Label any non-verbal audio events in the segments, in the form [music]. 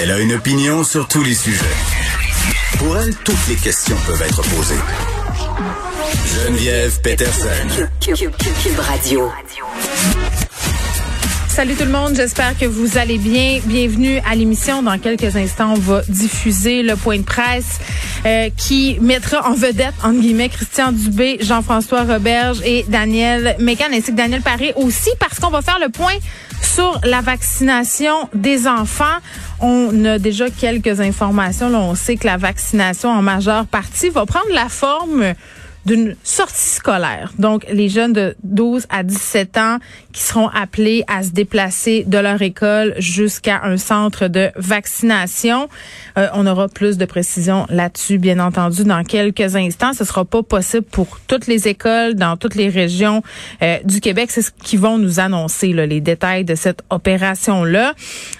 Elle a une opinion sur tous les sujets. Pour elle, toutes les questions peuvent être posées. Geneviève Peterson. Cube Radio. Salut tout le monde, j'espère que vous allez bien. Bienvenue à l'émission. Dans quelques instants, on va diffuser le point de presse euh, qui mettra en vedette, entre guillemets, Christian Dubé, Jean-François Roberge et Daniel Mécan, ainsi que Daniel Paré aussi, parce qu'on va faire le point sur la vaccination des enfants. On a déjà quelques informations. On sait que la vaccination en majeure partie va prendre la forme d'une sortie scolaire. Donc, les jeunes de 12 à 17 ans qui seront appelés à se déplacer de leur école jusqu'à un centre de vaccination. Euh, on aura plus de précisions là-dessus, bien entendu, dans quelques instants. Ce sera pas possible pour toutes les écoles dans toutes les régions euh, du Québec. C'est ce qu'ils vont nous annoncer, là, les détails de cette opération-là.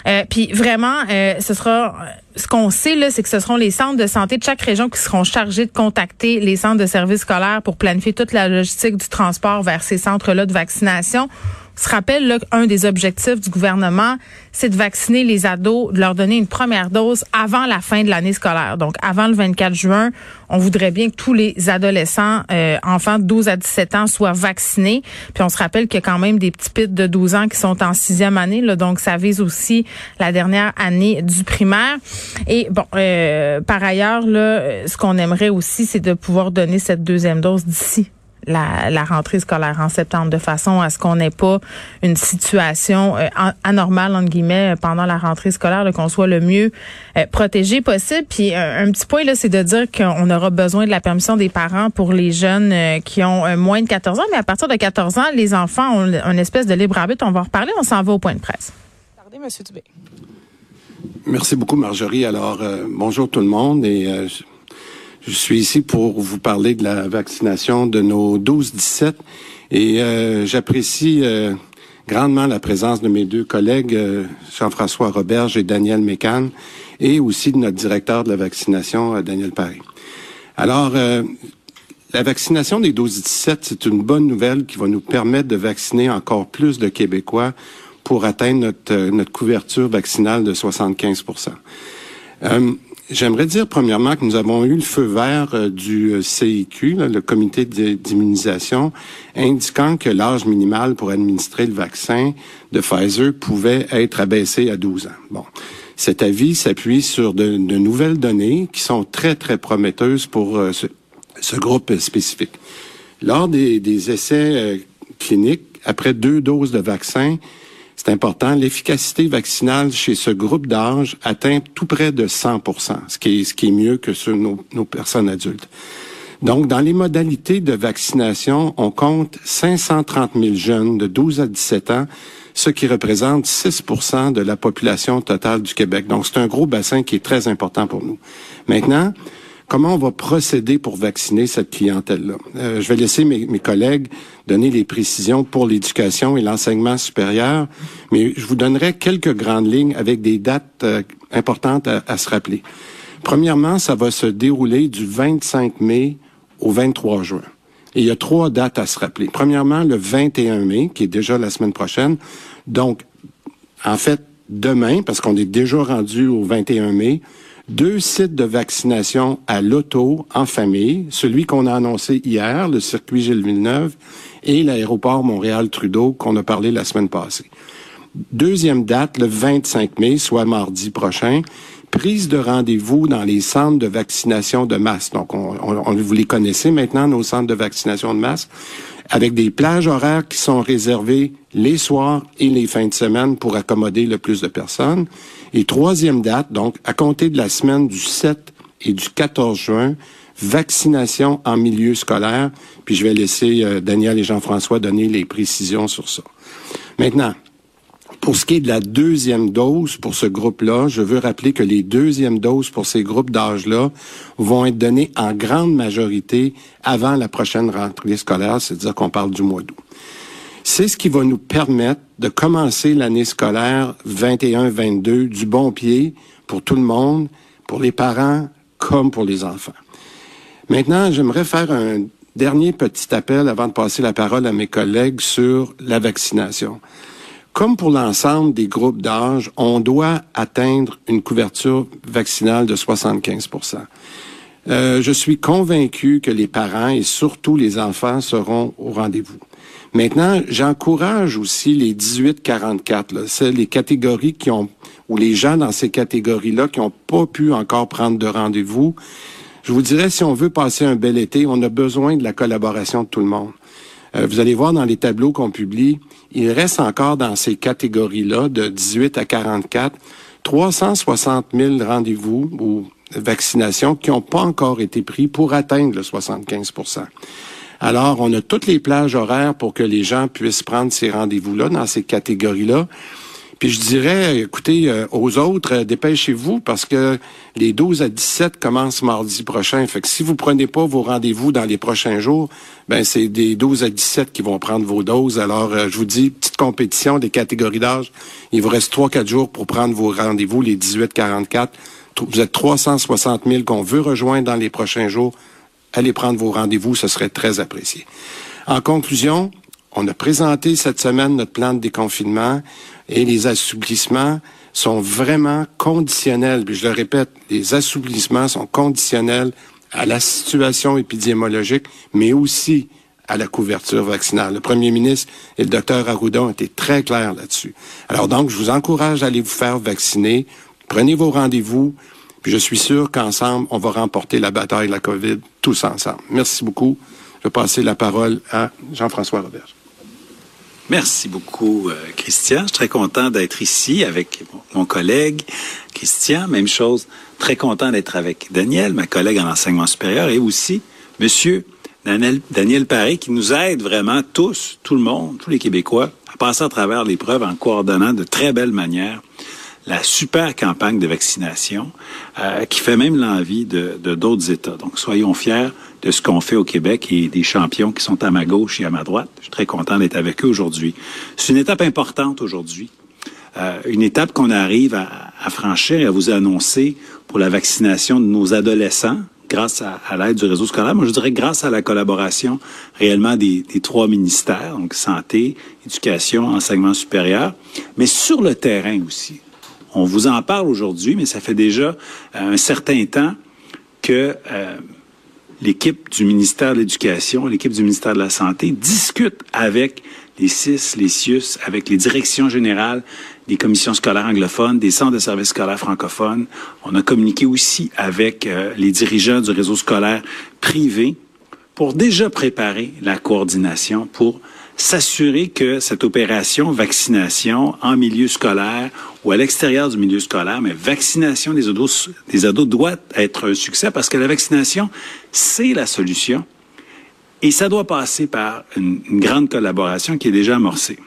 Euh, puis vraiment, ce sera ce qu'on sait, là, c'est que ce seront les centres de santé de chaque région qui seront chargés de contacter les centres de services scolaires pour planifier toute la logistique du transport vers ces centres-là de vaccination. Se rappelle là, un des objectifs du gouvernement, c'est de vacciner les ados, de leur donner une première dose avant la fin de l'année scolaire. Donc, avant le 24 juin, on voudrait bien que tous les adolescents, euh, enfants de 12 à 17 ans, soient vaccinés. Puis on se rappelle qu'il y a quand même des petits pits de 12 ans qui sont en sixième année. Là, donc, ça vise aussi la dernière année du primaire. Et bon, euh, par ailleurs, là, ce qu'on aimerait aussi, c'est de pouvoir donner cette deuxième dose d'ici la, rentrée scolaire en septembre de façon à ce qu'on n'ait pas une situation euh, anormale entre guillemets pendant la rentrée scolaire, qu'on soit le mieux euh, protégé possible. Puis un, petit point là, c'est de dire qu'on aura besoin de la permission des parents pour les jeunes euh, qui ont moins de 14 ans, mais à partir de 14 ans, les enfants ont une espèce de libre arbitre. On va en reparler. On s'en va au point de presse. Monsieur Dubé. Merci beaucoup, Marjorie. Alors, bonjour tout le monde et je suis ici pour vous parler de la vaccination de nos 12-17 et euh, j'apprécie euh, grandement la présence de mes deux collègues, euh, Jean-François Roberge et Daniel Mécan, et aussi de notre directeur de la vaccination, Daniel Paris. Alors, la vaccination des 12-17, c'est une bonne nouvelle qui va nous permettre de vacciner encore plus de Québécois pour atteindre notre, notre couverture vaccinale de 75 J'aimerais dire premièrement que nous avons eu le feu vert euh, du euh, CIQ, le comité d'immunisation, indiquant que l'âge minimal pour administrer le vaccin de Pfizer pouvait être abaissé à 12 ans. Bon. Cet avis s'appuie sur de, nouvelles données qui sont très, très prometteuses pour euh, ce, groupe spécifique. Lors des, des essais cliniques, après deux doses de vaccin, c'est important, l'efficacité vaccinale chez ce groupe d'âge atteint tout près de 100 ce qui est, ce qui est mieux que sur nos, nos personnes adultes. Donc, dans les modalités de vaccination, on compte 530 000 jeunes de 12 à 17 ans, ce qui représente 6% de la population totale du Québec. Donc, c'est un gros bassin qui est très important pour nous. Maintenant, comment on va procéder pour vacciner cette clientèle-là? Euh, je vais laisser mes, collègues donner les précisions pour l'éducation et l'enseignement supérieur, mais je vous donnerai quelques grandes lignes avec des dates euh, importantes à, se rappeler. Premièrement, ça va se dérouler du 25 mai au 23 juin. Il y a trois dates à se rappeler. Premièrement, le 21 mai, qui est déjà la semaine prochaine. Donc, en fait, demain, parce qu'on est déjà rendu au 21 mai, deux sites de vaccination à l'auto en famille, celui qu'on a annoncé hier, le circuit Gilles Villeneuve, et l'aéroport Montréal-Trudeau qu'on a parlé la semaine passée. Deuxième date, le 25 mai, soit mardi prochain, prise de rendez-vous dans les centres de vaccination de masse. Donc, on, on, vous les connaissez maintenant, nos centres de vaccination de masse, avec des plages horaires qui sont réservées les soirs et les fins de semaine pour accommoder le plus de personnes. Et troisième date, donc, à compter de la semaine du 7 et du 14 juin, vaccination en milieu scolaire, puis je vais laisser euh, Daniel et Jean-François donner les précisions sur ça. Maintenant, pour ce qui est de la deuxième dose pour ce groupe-là, je veux rappeler que les deuxièmes doses pour ces groupes d'âge-là vont être données en grande majorité avant la prochaine rentrée scolaire, c'est-à-dire qu'on parle du mois d'août. C'est ce qui va nous permettre de commencer l'année scolaire 21-22 du bon pied pour tout le monde, pour les parents comme pour les enfants. Maintenant, j'aimerais faire un dernier petit appel avant de passer la parole à mes collègues sur la vaccination. Comme pour l'ensemble des groupes d'âge, on doit atteindre une couverture vaccinale de 75% euh, Je suis convaincu que les parents et surtout les enfants seront au rendez-vous. Maintenant, j'encourage aussi les 18-44, c'est les catégories qui ont, ou les gens dans ces catégories-là qui n'ont pas pu encore prendre de rendez-vous. Je vous dirais, si on veut passer un bel été, on a besoin de la collaboration de tout le monde. Euh, vous allez voir dans les tableaux qu'on publie, il reste encore dans ces catégories-là de 18 à 44 360 000 rendez-vous ou vaccinations qui n'ont pas encore été pris pour atteindre le 75% Alors, on a toutes les plages horaires pour que les gens puissent prendre ces rendez-vous-là dans ces catégories-là. Puis je dirais, écoutez, euh, aux autres, euh, dépêchez-vous parce que les 12 à 17 commencent mardi prochain. Fait que si vous prenez pas vos rendez-vous dans les prochains jours, ben c'est des 12 à 17 qui vont prendre vos doses. Alors, euh, je vous dis, petite compétition des catégories d'âge. Il vous reste 3-4 jours pour prendre vos rendez-vous, les 18-44. Vous êtes 360 000 qu'on veut rejoindre dans les prochains jours. Allez prendre vos rendez-vous, ce serait très apprécié. En conclusion, on a présenté cette semaine notre plan de déconfinement et les assouplissements sont vraiment conditionnels. Puis je le répète, les assouplissements sont conditionnels à la situation épidémiologique, mais aussi à la couverture vaccinale. Le premier ministre et le docteur Arruda ont été très clairs là-dessus. Alors donc, je vous encourage à aller vous faire vacciner. Prenez vos rendez-vous. Puis je suis sûr qu'ensemble, on va remporter la bataille de la COVID tous ensemble. Merci beaucoup. Je vais passer la parole à Jean-François Robert. Merci beaucoup, euh, Christian. Je suis très content d'être ici avec mon collègue Christian. Même chose, très content d'être avec Daniel, ma collègue en enseignement supérieur, et aussi Monsieur Daniel, Daniel Paré, qui nous aide vraiment tous, tout le monde, tous les Québécois, à passer à travers l'épreuve en coordonnant de très belle manière la super campagne de vaccination euh, qui fait même l'envie de d'autres États. Donc, soyons fiers de ce qu'on fait au Québec et des champions qui sont à ma gauche et à ma droite. Je suis très content d'être avec eux aujourd'hui. C'est une étape importante aujourd'hui. Euh, une étape qu'on arrive à, à, franchir et à vous annoncer pour la vaccination de nos adolescents grâce à, à l'aide du réseau scolaire. Moi, je dirais grâce à la collaboration réellement des, des trois ministères, donc santé, éducation, enseignement supérieur, mais sur le terrain aussi. On vous en parle aujourd'hui, mais ça fait déjà euh, un certain temps que euh, l'équipe du ministère de l'Éducation, l'équipe du ministère de la Santé discute avec les CIS, les CIUS, avec les directions générales des commissions scolaires anglophones, des centres de services scolaires francophones. On a communiqué aussi avec euh, les dirigeants du réseau scolaire privé pour déjà préparer la coordination pour s'assurer que cette opération vaccination en milieu scolaire ou à l'extérieur du milieu scolaire, mais vaccination des ados, des ados doit être un succès parce que la vaccination, c'est la solution. Et ça doit passer par une, grande collaboration qui est déjà amorcée.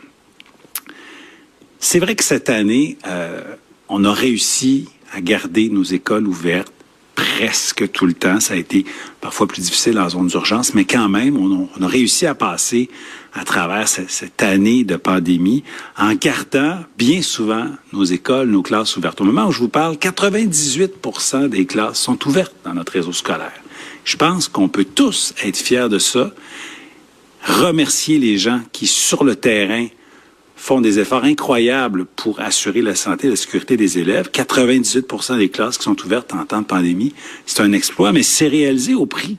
C'est vrai que cette année, euh, on a réussi à garder nos écoles ouvertes presque tout le temps. Ça a été parfois plus difficile en zone d'urgence, mais quand même, on a, réussi à passer à travers cette, année de pandémie en gardant bien souvent nos écoles, nos classes ouvertes. Au moment où je vous parle, 98 des classes sont ouvertes dans notre réseau scolaire. Je pense qu'on peut tous être fiers de ça, remercier les gens qui, sur le terrain, font des efforts incroyables pour assurer la santé et la sécurité des élèves. 98% des classes qui sont ouvertes en temps de pandémie, c'est un exploit, mais c'est réalisé au prix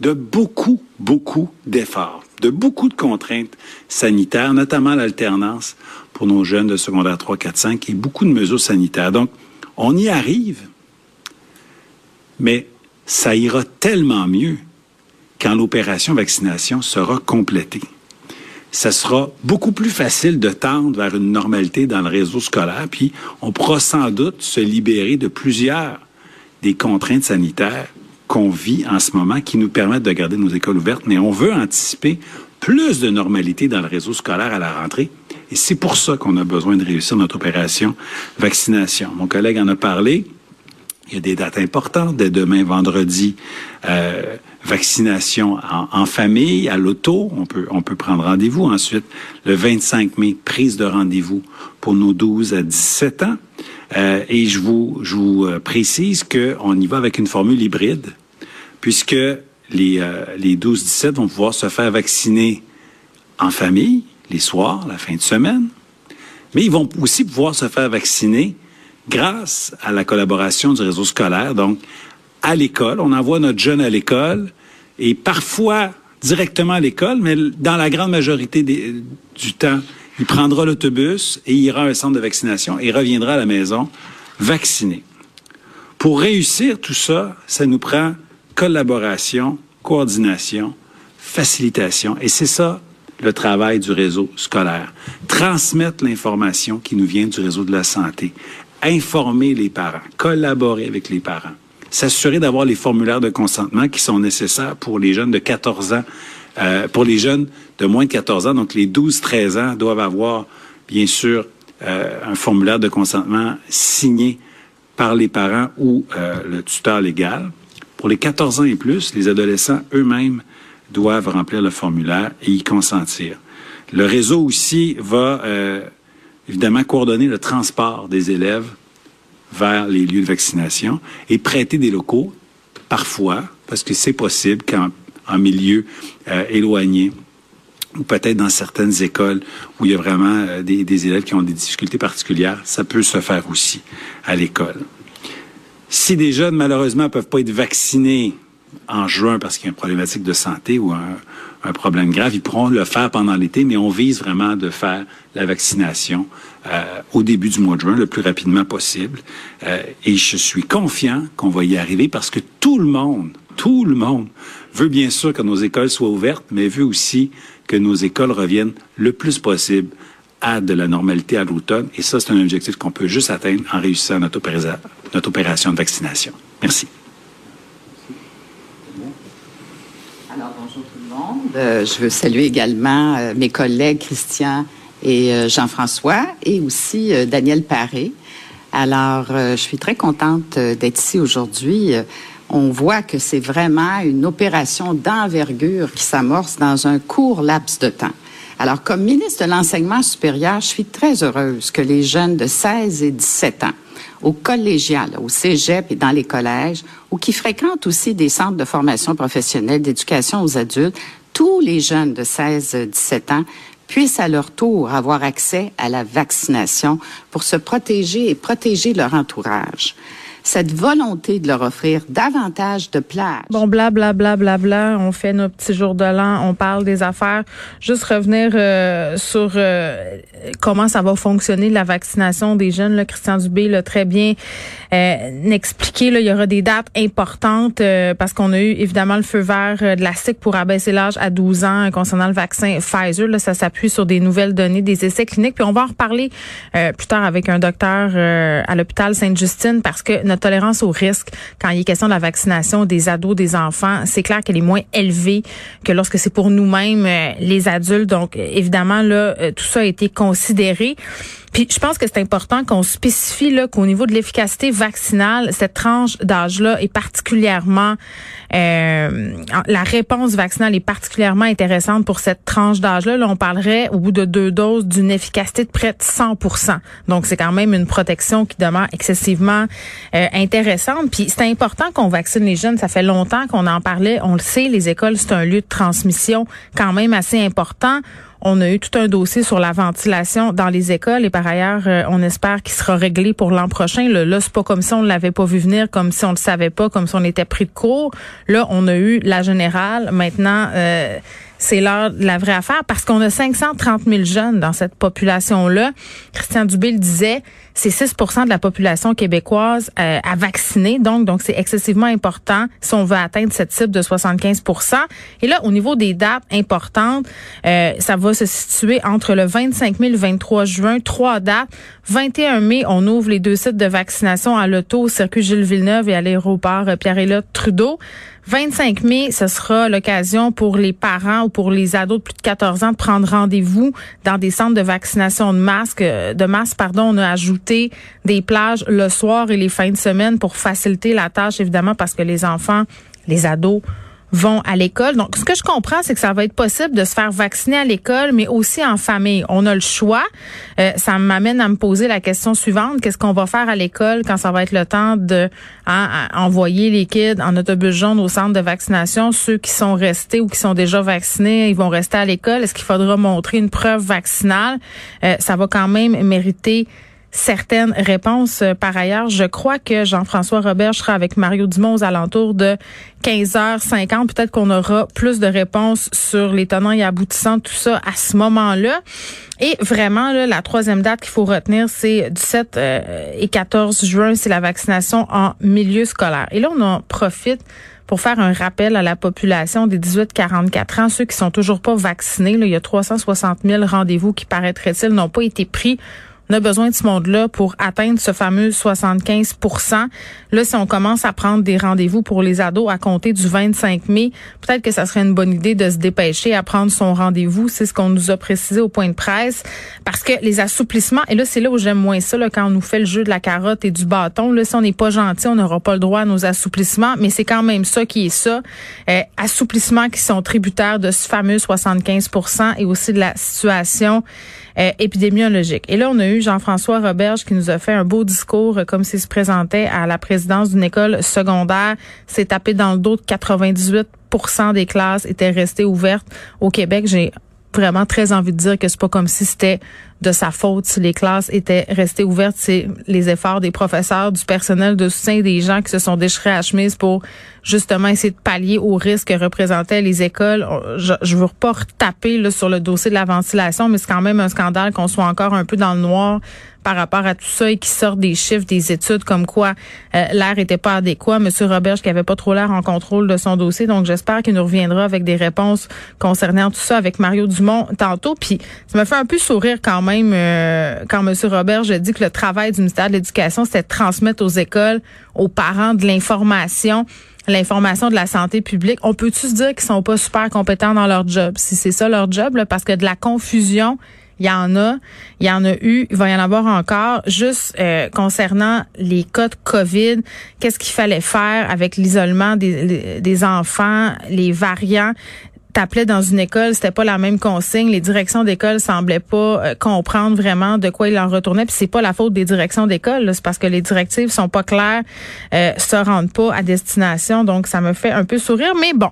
de beaucoup, beaucoup d'efforts, de beaucoup de contraintes sanitaires, notamment l'alternance pour nos jeunes de secondaire 3, 4, 5 et beaucoup de mesures sanitaires. Donc, on y arrive, mais ça ira tellement mieux quand l'opération vaccination sera complétée ça sera beaucoup plus facile de tendre vers une normalité dans le réseau scolaire, puis on pourra sans doute se libérer de plusieurs des contraintes sanitaires qu'on vit en ce moment qui nous permettent de garder nos écoles ouvertes, mais on veut anticiper plus de normalité dans le réseau scolaire à la rentrée. Et c'est pour ça qu'on a besoin de réussir notre opération vaccination. Mon collègue en a parlé. Il y a des dates importantes. Dès demain, vendredi, euh, vaccination en, famille, à l'auto. On peut, on peut prendre rendez-vous. Ensuite, le 25 mai, prise de rendez-vous pour nos 12 à 17 ans. Euh, et je vous, je vous euh, précise qu'on y va avec une formule hybride, puisque les, les 12-17 vont pouvoir se faire vacciner en famille, les soirs, la fin de semaine, mais ils vont aussi pouvoir se faire vacciner grâce à la collaboration du réseau scolaire. Donc, à l'école, on envoie notre jeune à l'école et parfois directement à l'école, mais dans la grande majorité du temps, il prendra l'autobus et ira à un centre de vaccination et reviendra à la maison vacciné. Pour réussir tout ça, ça nous prend collaboration, coordination, facilitation. Et c'est ça le travail du réseau scolaire. Transmettre l'information qui nous vient du réseau de la santé. Informer les parents, collaborer avec les parents. S'assurer d'avoir les formulaires de consentement qui sont nécessaires pour les jeunes de 14 ans euh, pour les jeunes de moins de 14 ans, donc les 12-13 ans, doivent avoir, bien sûr, euh, un formulaire de consentement signé par les parents ou euh, le tuteur légal. Pour les 14 ans et plus, les adolescents eux-mêmes doivent remplir le formulaire et y consentir. Le réseau aussi va évidemment coordonner le transport des élèves vers les lieux de vaccination et prêter des locaux, parfois, parce que c'est possible quand en milieu euh, éloigné ou peut-être dans certaines écoles où il y a vraiment euh, des, élèves qui ont des difficultés particulières, ça peut se faire aussi à l'école. Si des jeunes, malheureusement, peuvent pas être vaccinés en juin parce qu'il y a une problématique de santé ou un, un, problème grave, ils pourront le faire pendant l'été, mais on vise vraiment de faire la vaccination euh, au début du mois de juin, le plus rapidement possible. Euh, et je suis confiant qu'on va y arriver parce que tout le monde, tout le monde veut bien sûr que nos écoles soient ouvertes, mais veut aussi que nos écoles reviennent le plus possible à de la normalité à l'automne. Et ça, c'est un objectif qu'on peut juste atteindre en réussissant notre, opéra notre opération de vaccination. Merci. Alors, bonjour tout le monde. Euh, je veux saluer également euh, mes collègues Christian et euh, Jean-François et aussi Daniel Paré. Alors, je suis très contente d'être ici aujourd'hui on voit que c'est vraiment une opération d'envergure qui s'amorce dans un court laps de temps. Alors, comme ministre de l'Enseignement supérieur, je suis très heureuse que les jeunes de 16 et 17 ans, au collégial, au cégep et dans les collèges, ou qui fréquentent aussi des centres de formation professionnelle d'éducation aux adultes, tous les jeunes de 16-17 ans puissent à leur tour avoir accès à la vaccination pour se protéger et protéger leur entourage cette volonté de leur offrir davantage de plages. Bon, bla, bla, bla, bla, bla. On fait nos petits jours de l'an, on parle des affaires. Juste revenir euh, sur euh, comment ça va fonctionner, la vaccination des jeunes. Là, Christian Dubé l'a très bien euh, expliqué. Là, il y aura des dates importantes euh, parce qu'on a eu évidemment le feu vert de la SIC pour abaisser l'âge à 12 ans concernant le vaccin Pfizer. Là, ça s'appuie sur des nouvelles données des essais cliniques. Puis on va en reparler plus tard avec un docteur à l'hôpital Sainte-Justine parce que notre tolérance au risque quand il est question de la vaccination des ados, des enfants, c'est clair qu'elle est moins élevée que lorsque c'est pour nous-mêmes, euh, les adultes. Donc, évidemment, là, euh, tout ça a été considéré. Puis je pense que c'est important qu'on spécifie là qu'au niveau de l'efficacité vaccinale, cette tranche d'âge-là est particulièrement euh, la réponse vaccinale est particulièrement intéressante pour cette tranche d'âge-là. Là, on parlerait au bout de deux doses d'une efficacité de près de 100% Donc c'est quand même une protection qui demeure excessivement euh, intéressante. Puis c'est important qu'on vaccine les jeunes. Ça fait longtemps qu'on en parlait. On le sait, les écoles c'est un lieu de transmission quand même assez important. On a eu tout un dossier sur la ventilation dans les écoles et par ailleurs, euh, on espère qu'il sera réglé pour l'an prochain. Là, là c'est pas comme si on ne l'avait pas vu venir, comme si on ne le savait pas, comme si on était pris de court. Là, on a eu la générale. Maintenant, euh, c'est l'heure de la vraie affaire parce qu'on a 530 000 jeunes dans cette population-là. Christian Dubé le disait, c'est 6% de la population québécoise euh, à vacciner. Donc, donc c'est excessivement important si on veut atteindre cette cible de 75% Et là, au niveau des dates importantes, euh, ça va se situer entre le 25 mai et le 23 juin. Trois dates. 21 mai, on ouvre les deux sites de vaccination à l'auto, au circuit Gilles Villeneuve et à l'aéroport Pierre-Éliott Trudeau. 25 mai, ce sera l'occasion pour les parents ou pour les ados de plus de 14 ans de prendre rendez-vous dans des centres de vaccination de masques. De masse, pardon, on a ajouté des plages le soir et les fins de semaine pour faciliter la tâche, évidemment, parce que les enfants, les ados vont à l'école. Donc, ce que je comprends, c'est que ça va être possible de se faire vacciner à l'école, mais aussi en famille. On a le choix. Euh, ça m'amène à me poser la question suivante. Qu'est-ce qu'on va faire à l'école quand ça va être le temps de hein, envoyer les kids en autobus jaune au centre de vaccination? Ceux qui sont restés ou qui sont déjà vaccinés, ils vont rester à l'école. Est-ce qu'il faudra montrer une preuve vaccinale? Euh, ça va quand même mériter certaines réponses. Euh, par ailleurs, je crois que Jean-François Robert sera avec Mario Dumont aux alentours de 15h50. Peut-être qu'on aura plus de réponses sur les tenants et aboutissants tout ça à ce moment-là. Et vraiment, la troisième date qu'il faut retenir, c'est du 7 euh, et 14 juin, c'est la vaccination en milieu scolaire. Et là, on en profite pour faire un rappel à la population des 18-44 ans, ceux qui sont toujours pas vaccinés. Il y a 360 000 rendez-vous qui, paraîtraient-ils, n'ont pas été pris on a besoin de ce monde-là pour atteindre ce fameux 75% Là, si on commence à prendre des rendez-vous pour les ados à compter du 25 mai, peut-être que ça serait une bonne idée de se dépêcher à prendre son rendez-vous. C'est ce qu'on nous a précisé au point de presse. Parce que les assouplissements, et là, c'est là où j'aime moins ça, là, quand on nous fait le jeu de la carotte et du bâton. Là, si on n'est pas gentil, on n'aura pas le droit à nos assouplissements, mais c'est quand même ça qui est ça. Euh, assouplissements qui sont tributaires de ce fameux 75% et aussi de la situation euh, épidémiologique. Et là, on a eu Jean-François Roberge qui nous a fait un beau discours euh, comme s'il se présentait à la présidence d'une école secondaire. S'est tapé dans le dos de 98% des classes étaient restées ouvertes au Québec. J'ai vraiment très envie de dire que c'est pas comme si c'était de sa faute si les classes étaient restées ouvertes. C'est les efforts des professeurs, du personnel de soutien, des gens qui se sont déchirés à chemise pour justement essayer de pallier aux risques que représentaient les écoles. Je, je veux pas retaper là, sur le dossier de la ventilation, mais c'est quand même un scandale qu'on soit encore un peu dans le noir par rapport à tout ça et qui sort des chiffres, des études comme quoi euh, l'air était pas adéquat. Monsieur Roberge qui avait pas trop l'air en contrôle de son dossier, donc j'espère qu'il nous reviendra avec des réponses concernant tout ça avec Mario Dumont tantôt. Puis ça me fait un peu sourire quand même euh, quand Monsieur Roberge dit que le travail du ministère de l'Éducation c'était de transmettre aux écoles, aux parents de l'information l'information de la santé publique. On peut-tu se dire qu'ils sont pas super compétents dans leur job? Si c'est ça leur job, parce que de la confusion, il y en a, il y en a eu, il va y en avoir encore. Juste euh, concernant les cas de COVID, qu'est-ce qu'il fallait faire avec l'isolement des, des enfants, les variants? T'appelais dans une école, c'était pas la même consigne. Les directions d'école semblaient pas euh, comprendre vraiment de quoi il en retournait. Puis c'est pas la faute des directions d'école, c'est parce que les directives sont pas claires, euh, se rendent pas à destination. Donc ça me fait un peu sourire. Mais bon,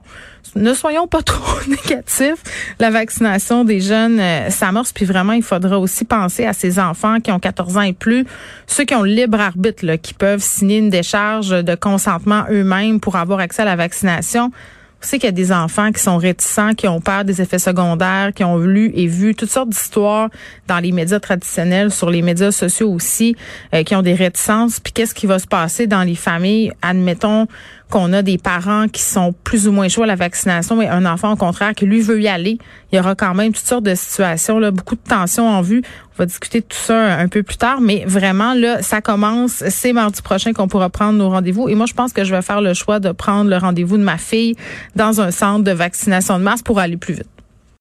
ne soyons pas [laughs] trop négatifs. La vaccination des jeunes euh, s'amorce. Puis vraiment, il faudra aussi penser à ces enfants qui ont 14 ans et plus, ceux qui ont le libre arbitre, qui peuvent signer une décharge de consentement eux-mêmes pour avoir accès à la vaccination. On sait qu'il y a des enfants qui sont réticents, qui ont peur des effets secondaires, qui ont lu et vu toutes sortes d'histoires dans les médias traditionnels, sur les médias sociaux aussi, euh, qui ont des réticences. Puis qu'est-ce qui va se passer dans les familles? Admettons qu'on a des parents qui sont plus ou moins chauds à la vaccination, mais un enfant au contraire qui lui veut y aller. Il y aura quand même toutes sortes de situations, là, beaucoup de tensions en vue. On va discuter de tout ça un, peu plus tard, mais vraiment là, ça commence. C'est mardi prochain qu'on pourra prendre nos rendez-vous. Et moi, je pense que je vais faire le choix de prendre le rendez-vous de ma fille dans un centre de vaccination de masse pour aller plus vite.